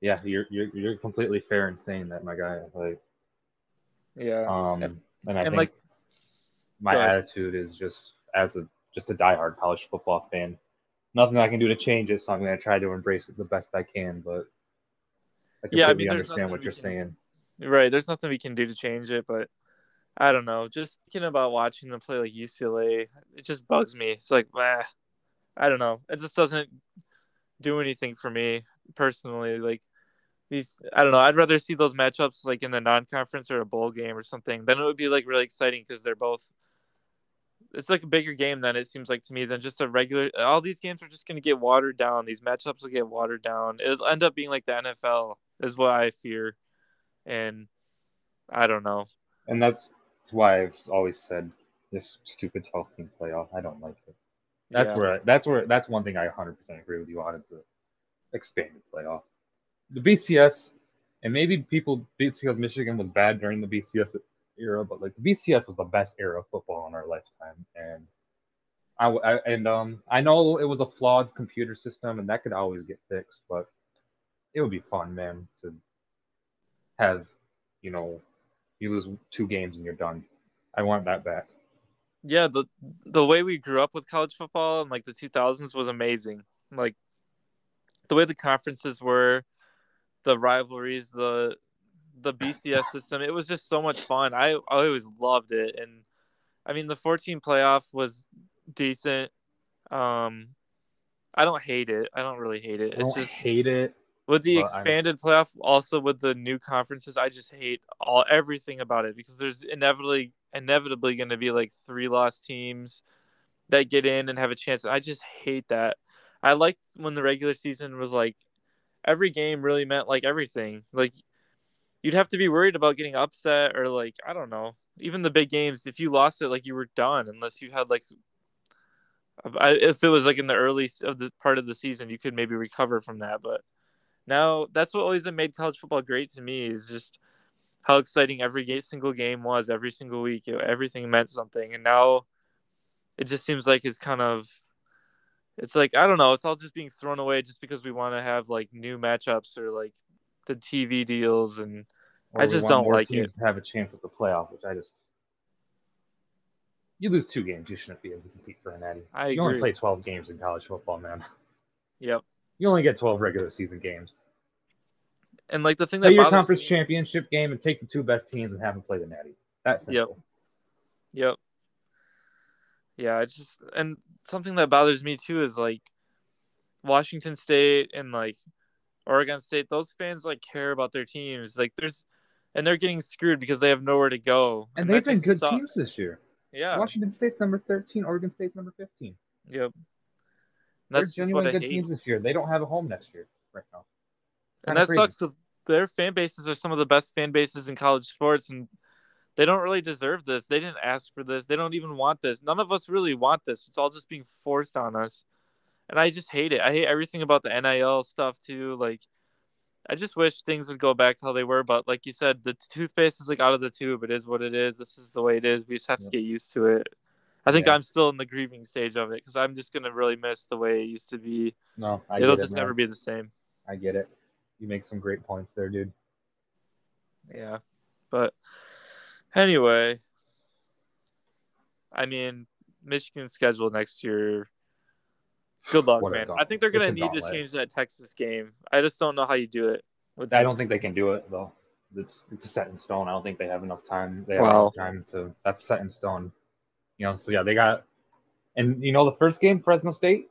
B: yeah, you're you're you're completely fair in saying that, my guy. Like,
A: yeah.
B: Um, and, and I and think like, my attitude is just as a just a diehard college football fan. Nothing I can do to change it, so I'm going to try to embrace it the best I can. But I completely yeah, I mean, understand what you're
A: can,
B: saying.
A: Right, there's nothing we can do to change it, but I don't know. Just thinking about watching them play like UCLA, it just bugs me. It's like, bah, I don't know. It just doesn't do anything for me personally. Like these, I don't know. I'd rather see those matchups like in the non-conference or a bowl game or something. Then it would be like really exciting because they're both. It's like a bigger game than it seems like to me than just a regular. All these games are just going to get watered down. These matchups will get watered down. It'll end up being like the NFL is what I fear, and I don't know.
B: And that's why I've always said this stupid 12 team playoff. I don't like it. That's yeah. where that's where that's one thing I 100% agree with you on is the expanded playoff. The BCS, and maybe people it's because Michigan was bad during the BCS era, but like BCS was the best era of football in our lifetime, and I, I and um I know it was a flawed computer system, and that could always get fixed, but it would be fun, man, to have you know you lose two games and you're done. I want that back
A: yeah the the way we grew up with college football in like the 2000s was amazing like the way the conferences were the rivalries the the bcs system it was just so much fun i, I always loved it and i mean the 14 playoff was decent um i don't hate it i don't really hate it it's just
B: hate it
A: with the expanded playoff also with the new conferences i just hate all everything about it because there's inevitably inevitably going to be like three lost teams that get in and have a chance. I just hate that. I liked when the regular season was like every game really meant like everything. Like you'd have to be worried about getting upset or like I don't know. Even the big games, if you lost it, like you were done unless you had like if it was like in the early of the part of the season, you could maybe recover from that. But now that's what always made college football great to me is just how exciting every single game was every single week. It, everything meant something, and now it just seems like it's kind of it's like I don't know. It's all just being thrown away just because we want to have like new matchups or like the TV deals, and I just don't like it.
B: have a chance at the playoff, which I just you lose two games, you shouldn't be able to compete for an Natty. I you agree. only play twelve games in college football, man.
A: Yep.
B: You only get twelve regular season games.
A: And like the thing that
B: play your conference me, championship game and take the two best teams and have them play the Natty. That's
A: simple. Yep. Yep. Yeah, it's just and something that bothers me too is like Washington State and like Oregon State. Those fans like care about their teams. Like there's and they're getting screwed because they have nowhere to go.
B: And, and they've been good sucks. teams this year.
A: Yeah.
B: Washington State's number 13, Oregon State's number 15.
A: Yep.
B: That's they're genuine good hate. teams this year. They don't have a home next year right now
A: and that crazy. sucks because their fan bases are some of the best fan bases in college sports, and they don't really deserve this. They didn't ask for this. They don't even want this. None of us really want this. It's all just being forced on us, and I just hate it. I hate everything about the NIL stuff too. Like, I just wish things would go back to how they were. But like you said, the toothpaste is like out of the tube. It is what it is. This is the way it is. We just have to get used to it. I think
B: Yeah.
A: I'm still in the grieving stage of it because I'm just gonna really miss the way it used to be.
B: No, I
A: It'll just
B: it,
A: never be the same.
B: I get it. You make some great points there, dude.
A: Yeah, but anyway, I mean, Michigan's schedule next year. Good luck,
B: What a
A: man. I think they're gonna need to change that Texas game. I just don't know how you do it. with
B: I don't think they can do it though. It's it's set in stone. I don't think they have enough time. They have
A: Wow.
B: enough time to. That's set in stone. You know. So yeah, they got. And you know the first game, Fresno State.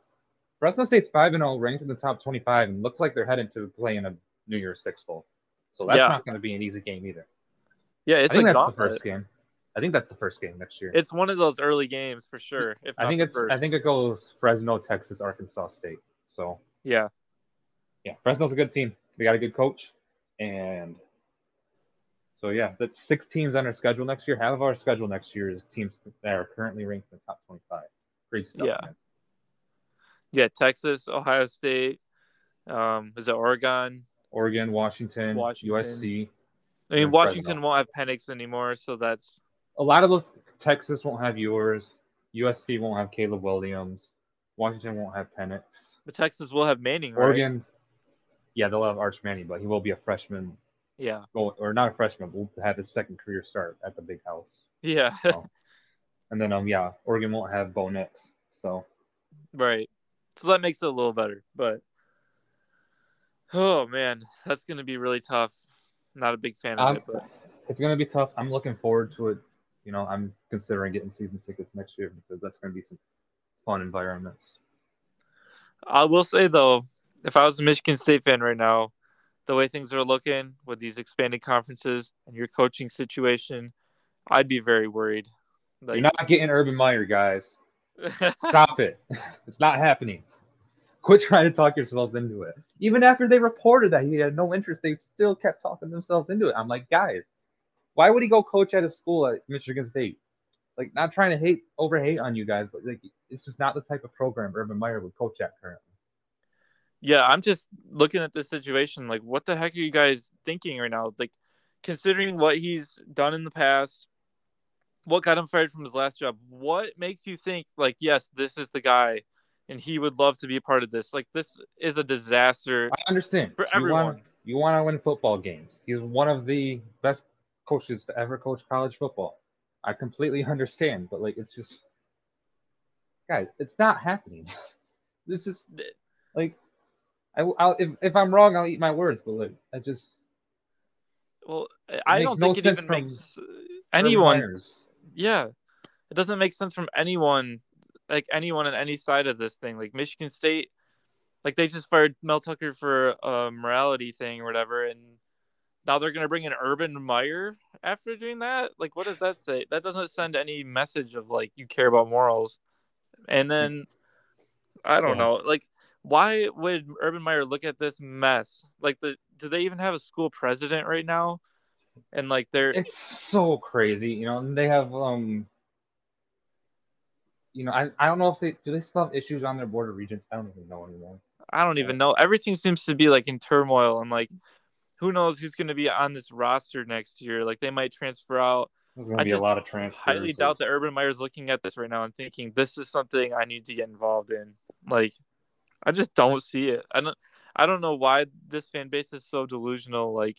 B: Fresno State's five and all ranked in the top twenty-five, and looks like they're headed to play in a New Year's Six bowl. So that's
A: Yeah.
B: not going to be an easy game either.
A: Yeah, it's
B: I think
A: a
B: that's
A: gauntlet.
B: the first game. I think that's the first game next year.
A: It's one of those early games for sure. If
B: I think it's.
A: first.
B: I think it goes Fresno, Texas, Arkansas State. So
A: yeah,
B: yeah, Fresno's a good team. They got a good coach, and so yeah, that's six teams on our schedule next year. Half of our schedule next year is teams that are currently ranked in the top twenty-five. Great stuff.
A: Yeah.
B: man.
A: yeah. Texas, Ohio State. Um, is it Oregon?
B: Oregon, Washington,
A: Washington.
B: USC.
A: I mean, Washington
B: Fresno.
A: won't have Penix anymore, so that's
B: A lot of those Texas won't have yours. USC won't have Caleb Williams. Washington won't have Penix.
A: but Texas will have Manning, right?
B: Oregon, yeah, they'll have Arch Manning, but he will be a freshman,
A: Yeah,
B: or not a freshman, but will have his second career start at the big house.
A: yeah,
B: So, and then um yeah, Oregon won't have Bo Nix. So
A: right. So that makes it a little better, but oh man, that's gonna be really tough. Not a big fan of
B: Um,
A: it, but
B: it's gonna be tough. I'm looking forward to it. You know, I'm considering getting season tickets next year because that's gonna be some fun environments.
A: I will say though, if I was a Michigan State fan right now, the way things are looking with these expanded conferences and your coaching situation, I'd be very worried. Like,
B: You're not getting Urban Meyer, guys. Stop it. It's not happening. Quit trying to talk yourselves into it. Even after they reported that he had no interest, they still kept talking themselves into it. I'm like, guys, why would he go coach at a school at Michigan State? Like, not trying to hate over hate on you guys, but like, it's just not the type of program Urban Meyer would coach at currently.
A: yeah, I'm just looking at this situation. Like, what the heck are you guys thinking right now? Like, considering what he's done in the past, what got him fired from his last job, what makes you think, like, yes, this is the guy and he would love to be a part of this? Like, this is a disaster
B: I understand.
A: for
B: You
A: everyone.
B: want, you want to win football games. He's one of the best coaches to ever coach college football. I completely understand, but like, it's just, guys, it's not happening. It's just like, I, will if if I'm wrong, I'll eat my words. But like, I just
A: Well, I don't
B: no
A: think it even makes
B: anyone.
A: Yeah, it doesn't make sense from anyone, like anyone on any side of this thing. Like Michigan State, like they just fired Mel Tucker for a morality thing or whatever, and now they're gonna bring in Urban Meyer after doing that. Like, what does that say? That doesn't send any message of like you care about morals. And then I don't
B: Yeah.
A: know, like. Why would Urban Meyer look at this mess? Like the do they even have a school president right now? And like they're
B: It's so crazy, you know. And they have um, you know, I I don't know if they do they still have issues on their board of regents. I don't even know anymore.
A: I don't even know. Everything seems to be like in turmoil and like who knows who's going to be on this roster next year. Like they might transfer out.
B: There's gonna be a lot of transfers.
A: I highly doubt that Urban Meyer's looking at this right now and thinking this is something I need to get involved in. Like I just don't see it. I don't I don't know why this fan base is so delusional like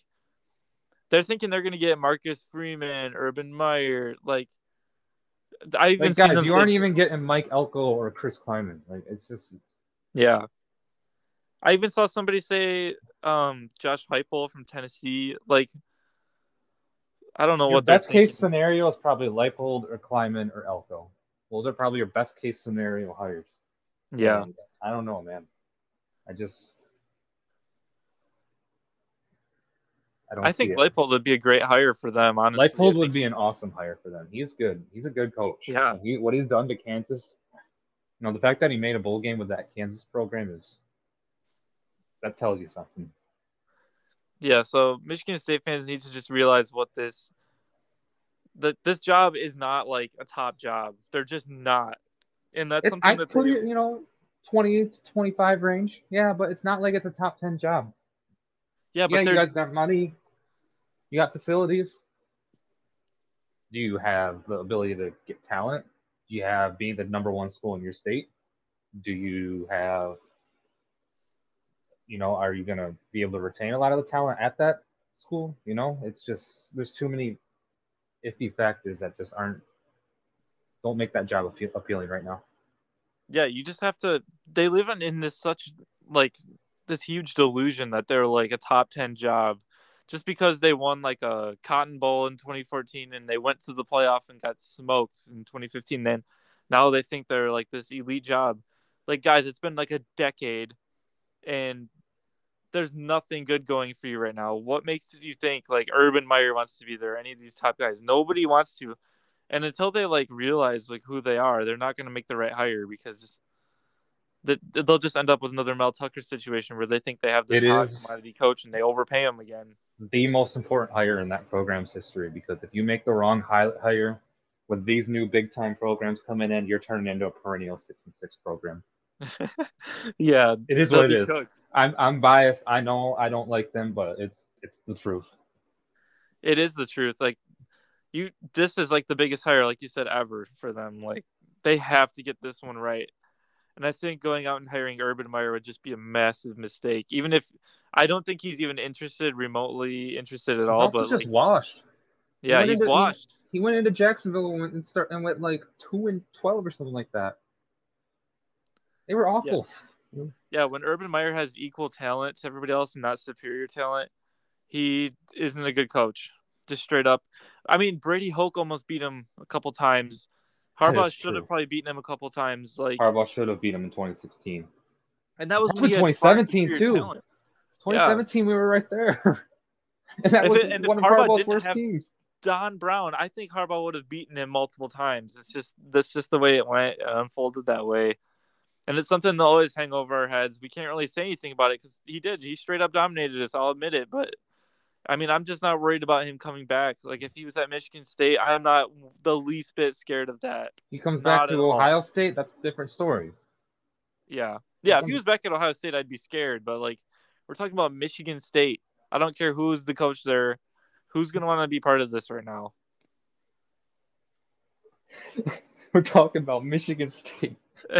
A: they're thinking they're going to get Marcus Freeman, Urban Meyer, like I even
B: Like,
A: see
B: guys,
A: them
B: you
A: say-
B: aren't even getting Mike Elko or Chris Klieman. Like, it's just
A: Yeah. I even saw somebody say um Josh Heupel from Tennessee. Like I don't know
B: your
A: what
B: best case scenario is probably Leipold or Klieman or Elko. Those are probably your best case scenario hires.
A: Yeah.
B: And I don't know, man. I just I don't
A: I think
B: it.
A: Leipold would be a great hire for them, honestly.
B: Leipold would be an awesome hire for them. He's good. He's a good coach.
A: Yeah.
B: He, what he's done to Kansas, you know, the fact that he made a bowl game with that Kansas program is that tells you something.
A: Yeah, so Michigan State fans need to just realize what this that this job is not like a top job. They're just not. And that's
B: It's,
A: something
B: I
A: that
B: put it, you know, 28 to 25 range. Yeah, but it's not like it's a top 10 job.
A: Yeah, but
B: Yeah,
A: but
B: you guys got money. You got facilities. Do you have the ability to get talent? Do you have being the number one school in your state? Do you have, you know, are you going to be able to retain a lot of the talent at that school? You know, it's just, there's too many iffy factors that just aren't, don't make that job appealing right now.
A: Yeah, you just have to, they live in, in this such, like, this huge delusion that they're like a top 10 job just because they won like a Cotton Bowl in 2014 and they went to the playoff and got smoked in 2015. Then now they think they're like this elite job. Like guys, it's been like a decade, and there's nothing good going for you right now. What makes you think like Urban Meyer wants to be there? Any of these top guys? Nobody wants to. And until they like realize like who they are, they're not going to make the right hire because that they'll just end up with another Mel Tucker situation where they think they have this
B: It
A: hot commodity coach and they overpay him again.
B: The most important hire in that program's history because if you make the wrong hire with these new big time programs coming in, you're turning into a perennial six and six program.
A: yeah,
B: It is what it is.
A: cooked.
B: I'm I'm biased. I know I don't like them, but it's it's the truth.
A: It is the truth. Like you, this is like the biggest hire, like you said, ever for them. Like they have to get this one right. And I think going out and hiring Urban Meyer would just be a massive mistake. Even if I don't think he's even interested, remotely interested at all. But
B: just
A: like,
B: washed.
A: yeah,
B: went
A: he's
B: into- he-
A: washed.
B: He went into Jacksonville and went and start and went like two and twelve or something like that. They were awful.
A: yeah, when Urban Meyer has equal talent to everybody else and not superior talent, he isn't a good coach. Just straight up. I mean, Brady Hoke almost beat him a couple times. Harbaugh
B: is
A: should have probably beaten him a couple times. Like,
B: Harbaugh should have beat him in 2016.
A: and that was when he
B: was
A: had far
B: 2017 too.
A: talent.
B: 2017, we were right there. and that
A: If
B: was
A: it- and
B: one of
A: Harbaugh
B: Harbaugh's worst teams.
A: Don Brown, I think Harbaugh would have beaten him multiple times. It's just that's just the way it went, it unfolded that way, and it's something that always hang over our heads. We can't really say anything about it because he did. He straight up dominated us. I'll admit it, but I mean, I'm just not worried about him coming back. Like if he was at Michigan State, I'm not the least bit scared of that.
B: He comes
A: Not
B: back to
A: all.
B: Ohio State. That's a different story.
A: Yeah, yeah. If he was back at Ohio State, I'd be scared. But like we're talking about Michigan State. I don't care who's the coach there. Who's gonna want to be part of this right now?
B: We're talking about Michigan State.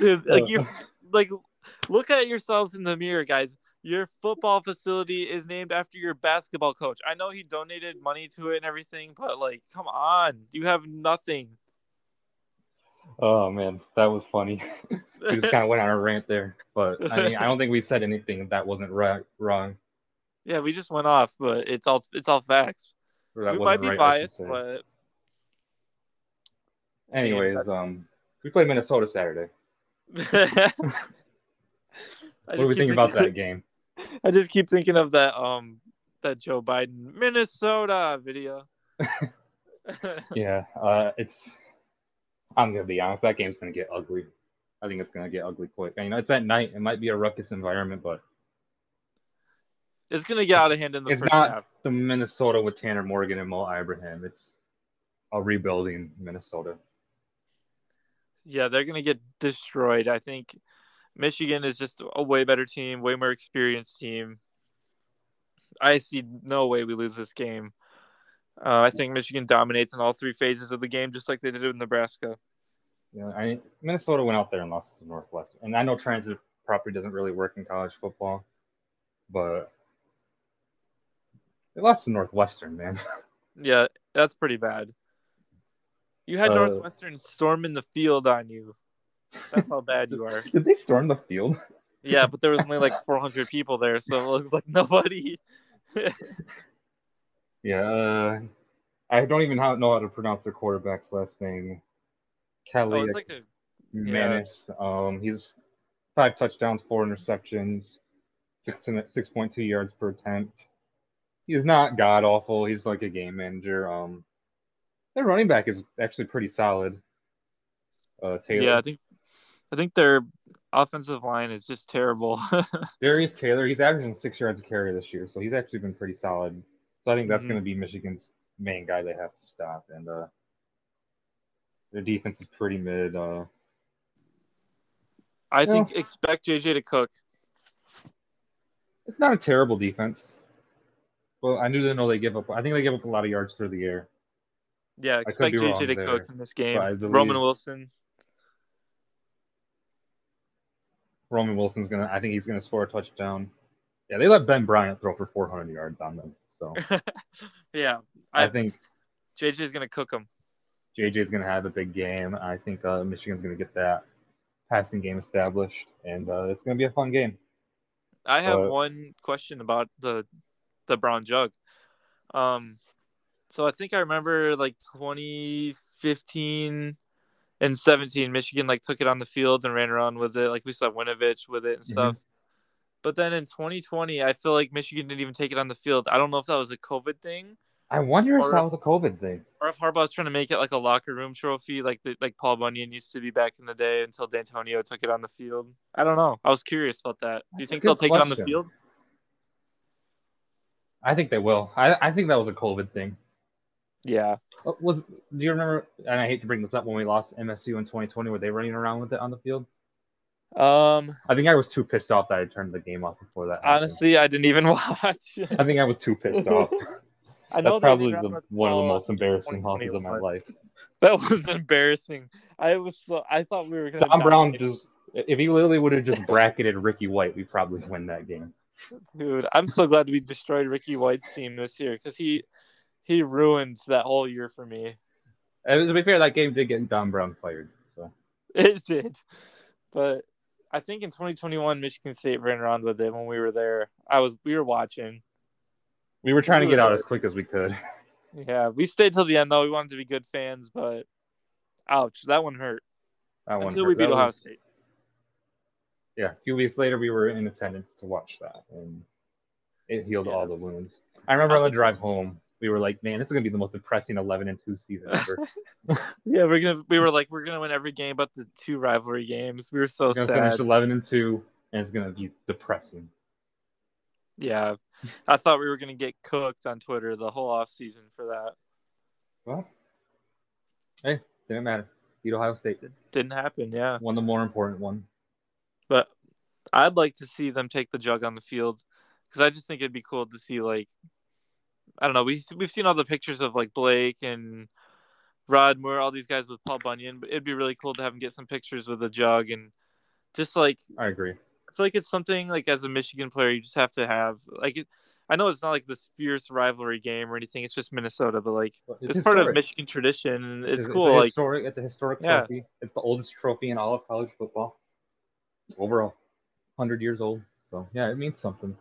A: Dude, like you like look at yourselves in the mirror guys. Your football facility is named after your basketball coach. I know he donated money to it and everything but like come on. You have nothing.
B: Oh man, that was funny. we just kind of went on a rant there, but I mean, I don't think we said anything that wasn't right, wrong,
A: yeah we just went off but it's all it's all facts.
B: Or that
A: we might be
B: right,
A: biased but
B: Anyways, um, we play Minnesota Saturday. What do we think about that game?
A: I just keep thinking of that um that Joe Biden Minnesota video.
B: Yeah, uh, it's. I'm gonna be honest. That game's gonna get ugly. I think it's gonna get ugly quick. You know, it's at night. It might be a ruckus environment, but
A: it's gonna get out of hand in the
B: it's
A: first
B: not
A: half.
B: the Minnesota with Tanner Morgan and Mo Ibrahim. It's a rebuilding Minnesota.
A: Yeah, they're gonna get destroyed. I think Michigan is just a way better team, way more experienced team. I see no way we lose this game. Uh, I think Michigan dominates in all three phases of the game, just like they did in Nebraska.
B: Know, I Minnesota went out there and lost to Northwestern, and I know transit property doesn't really work in college football, but they lost to Northwestern, man.
A: Yeah, that's pretty bad. You had
B: Uh,
A: Northwestern storming the field on you. That's how bad you are.
B: Did they storm the field?
A: Yeah, but there was only like 400 people there, so it looks like nobody.
B: Yeah, uh, I don't even know how to pronounce their quarterback's last name. Kelly
A: Oh, like a
B: Manis. Um, he's five touchdowns, four interceptions, six six point two yards per attempt. He's not god awful. He's like a game manager. Um, their running back is actually pretty solid. Uh, Taylor,
A: yeah. I think I think their offensive line is just terrible.
B: Darius Taylor. He's averaging six yards a carry this year, so he's actually been pretty solid. So I think that's
A: Mhm.
B: going to be Michigan's main guy they have to stop, and uh, their defense is pretty mid. Uh,
A: I think expect JJ to cook.
B: it's not a terrible defense. Well, I knew they know they give up. I think they give up a lot of yards through the air.
A: Yeah, expect JJ to
B: there,
A: cook in this game. Roman Wilson.
B: Roman Wilson's gonna. I think he's gonna score a touchdown. Yeah, they let Ben Bryant throw for 400 yards on them. So
A: yeah,
B: I,
A: I,
B: think
A: JJ's gonna cook him.
B: JJ's gonna have a big game. I think uh, Michigan's gonna get that passing game established, and uh, it's gonna be a fun game.
A: I have one question about the the brown jug. Um, so I think I remember like 2015 and 17, Michigan like took it on the field and ran around with it. Like we saw Winovich with it and mm-hmm. stuff. But then in 2020, I feel like Michigan didn't even take it on the field. I don't know if that was a COVID thing
B: I wonder if that was a COVID thing.
A: or if Harbaugh's trying to make it like a locker room trophy, like the, like Paul Bunyan used to be back in the day until D'Antonio took it on the field. I don't know. I was curious about that. Do you think they'll take it on the field?
B: I think they will. I, I think that was a COVID thing.
A: Yeah.
B: Uh, Was do you remember? And I hate to bring this up when we lost MSU in 2020, were they running around with it on the field?
A: Um.
B: I think I was too pissed off that I turned the game off before that. happened.
A: Honestly, I didn't even watch.
B: I think I was too pissed off.
A: I know
B: That's probably the, one of the most embarrassing losses of my life.
A: That was embarrassing. I was so I thought we were gonna.
B: Don Brown just if he literally would have just bracketed Ricky White, we probably win that game.
A: dude. I'm so glad we destroyed Ricky White's team this year because he he ruined that whole year for me.
B: And to be fair, that game did get Don Brown fired. So
A: It did, but I think in 2021 Michigan State ran around with it when we were there. I was we were watching.
B: we were trying to get
A: were
B: out as quick as we could.
A: Yeah, we stayed till the end though. We wanted to be good fans, but ouch, that one hurt.
B: That one
A: Until
B: hurt.
A: we beat
B: That
A: Ohio
B: was-
A: State.
B: Yeah, a few weeks later, we were in attendance to watch that, and it healed
A: Yeah.
B: all the wounds. I remember on the drive home, we were like, "Man, this is gonna be the most depressing 11 and two season ever."
A: Yeah, we're gonna we were like we're gonna win every game but the two rivalry games. We were so
B: We're gonna
A: sad.
B: finish 11 and two, and it's gonna be depressing.
A: Yeah. I thought we were going to get cooked on Twitter the whole off season for that.
B: Well, hey, didn't matter. Beat Ohio State,
A: It didn't happen, yeah.
B: won the more important one.
A: But I'd like to see them take the jug on the field cuz I just think it'd be cool to see like I don't know, we we've seen all the pictures of like Blake and Rod Moore, all these guys with Paul Bunyan, but it'd be really cool to have him get some pictures with the jug and just like
B: I agree.
A: I feel like it's something like as a Michigan player you just have to have like it, I know it's not like this fierce rivalry game or anything. It's just Minnesota, but like
B: But
A: it's, part of. Michigan tradition. And it's,
B: a
A: cool. Like
B: historic. It's a historic
A: Yeah.
B: trophy. It's the oldest trophy in all of college football. Overall, hundred years old. So yeah, it means something.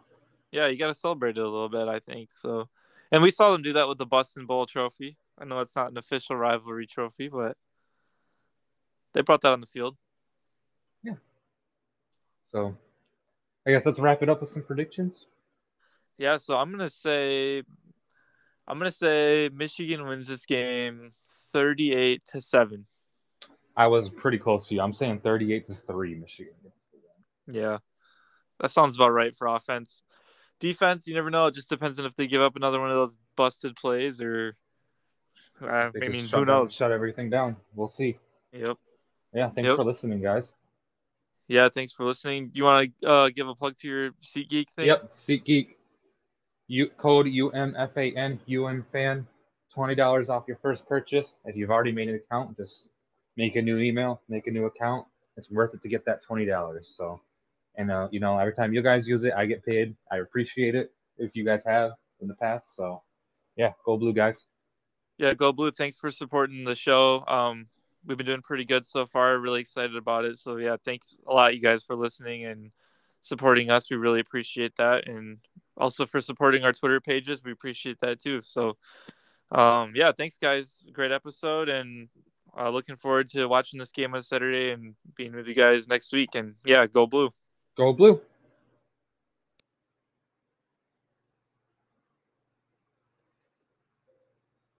A: yeah, you got to celebrate it a little bit. I think so. And we saw them do that with the Boston Bowl trophy. I know it's not an official rivalry trophy, but they brought that on the field. Yeah.
B: So I guess let's wrap it up with some predictions.
A: Yeah, so I'm gonna say, I'm gonna say Michigan wins this game, thirty-eight to seven.
B: I was pretty close to you. I'm saying 38 to three, Michigan. gets the win.
A: Yeah, that sounds about right for offense. Defense, you never know. It just depends on if they give up another one of those busted plays or. Uh, I mean, who knows?
B: Shut everything down. We'll see.
A: Yep.
B: Yeah, thanks
A: Yep.
B: for listening, guys.
A: Yeah. Thanks for listening. You want to uh, give a plug to your SeatGeek thing?
B: Yep, SeatGeek. U code UMFAN UMFan, twenty dollars off your first purchase. If you've already made an account, just make a new email, make a new account. It's worth it to get that twenty dollars. So, and uh, you know, every time you guys use it, I get paid. I appreciate it if you guys have in the past. So, yeah, go blue, guys.
A: Yeah, go blue. Thanks for supporting the show. Um, we've been doing pretty good so far. Really excited about it. So yeah, thanks a lot, you guys, for listening and supporting us. We really appreciate that, and also for supporting our Twitter pages. We appreciate that too. So, um, yeah, thanks, guys. Great episode, and uh, looking forward to watching this game on Saturday and being with you guys next week. And yeah, go blue.
B: Go blue.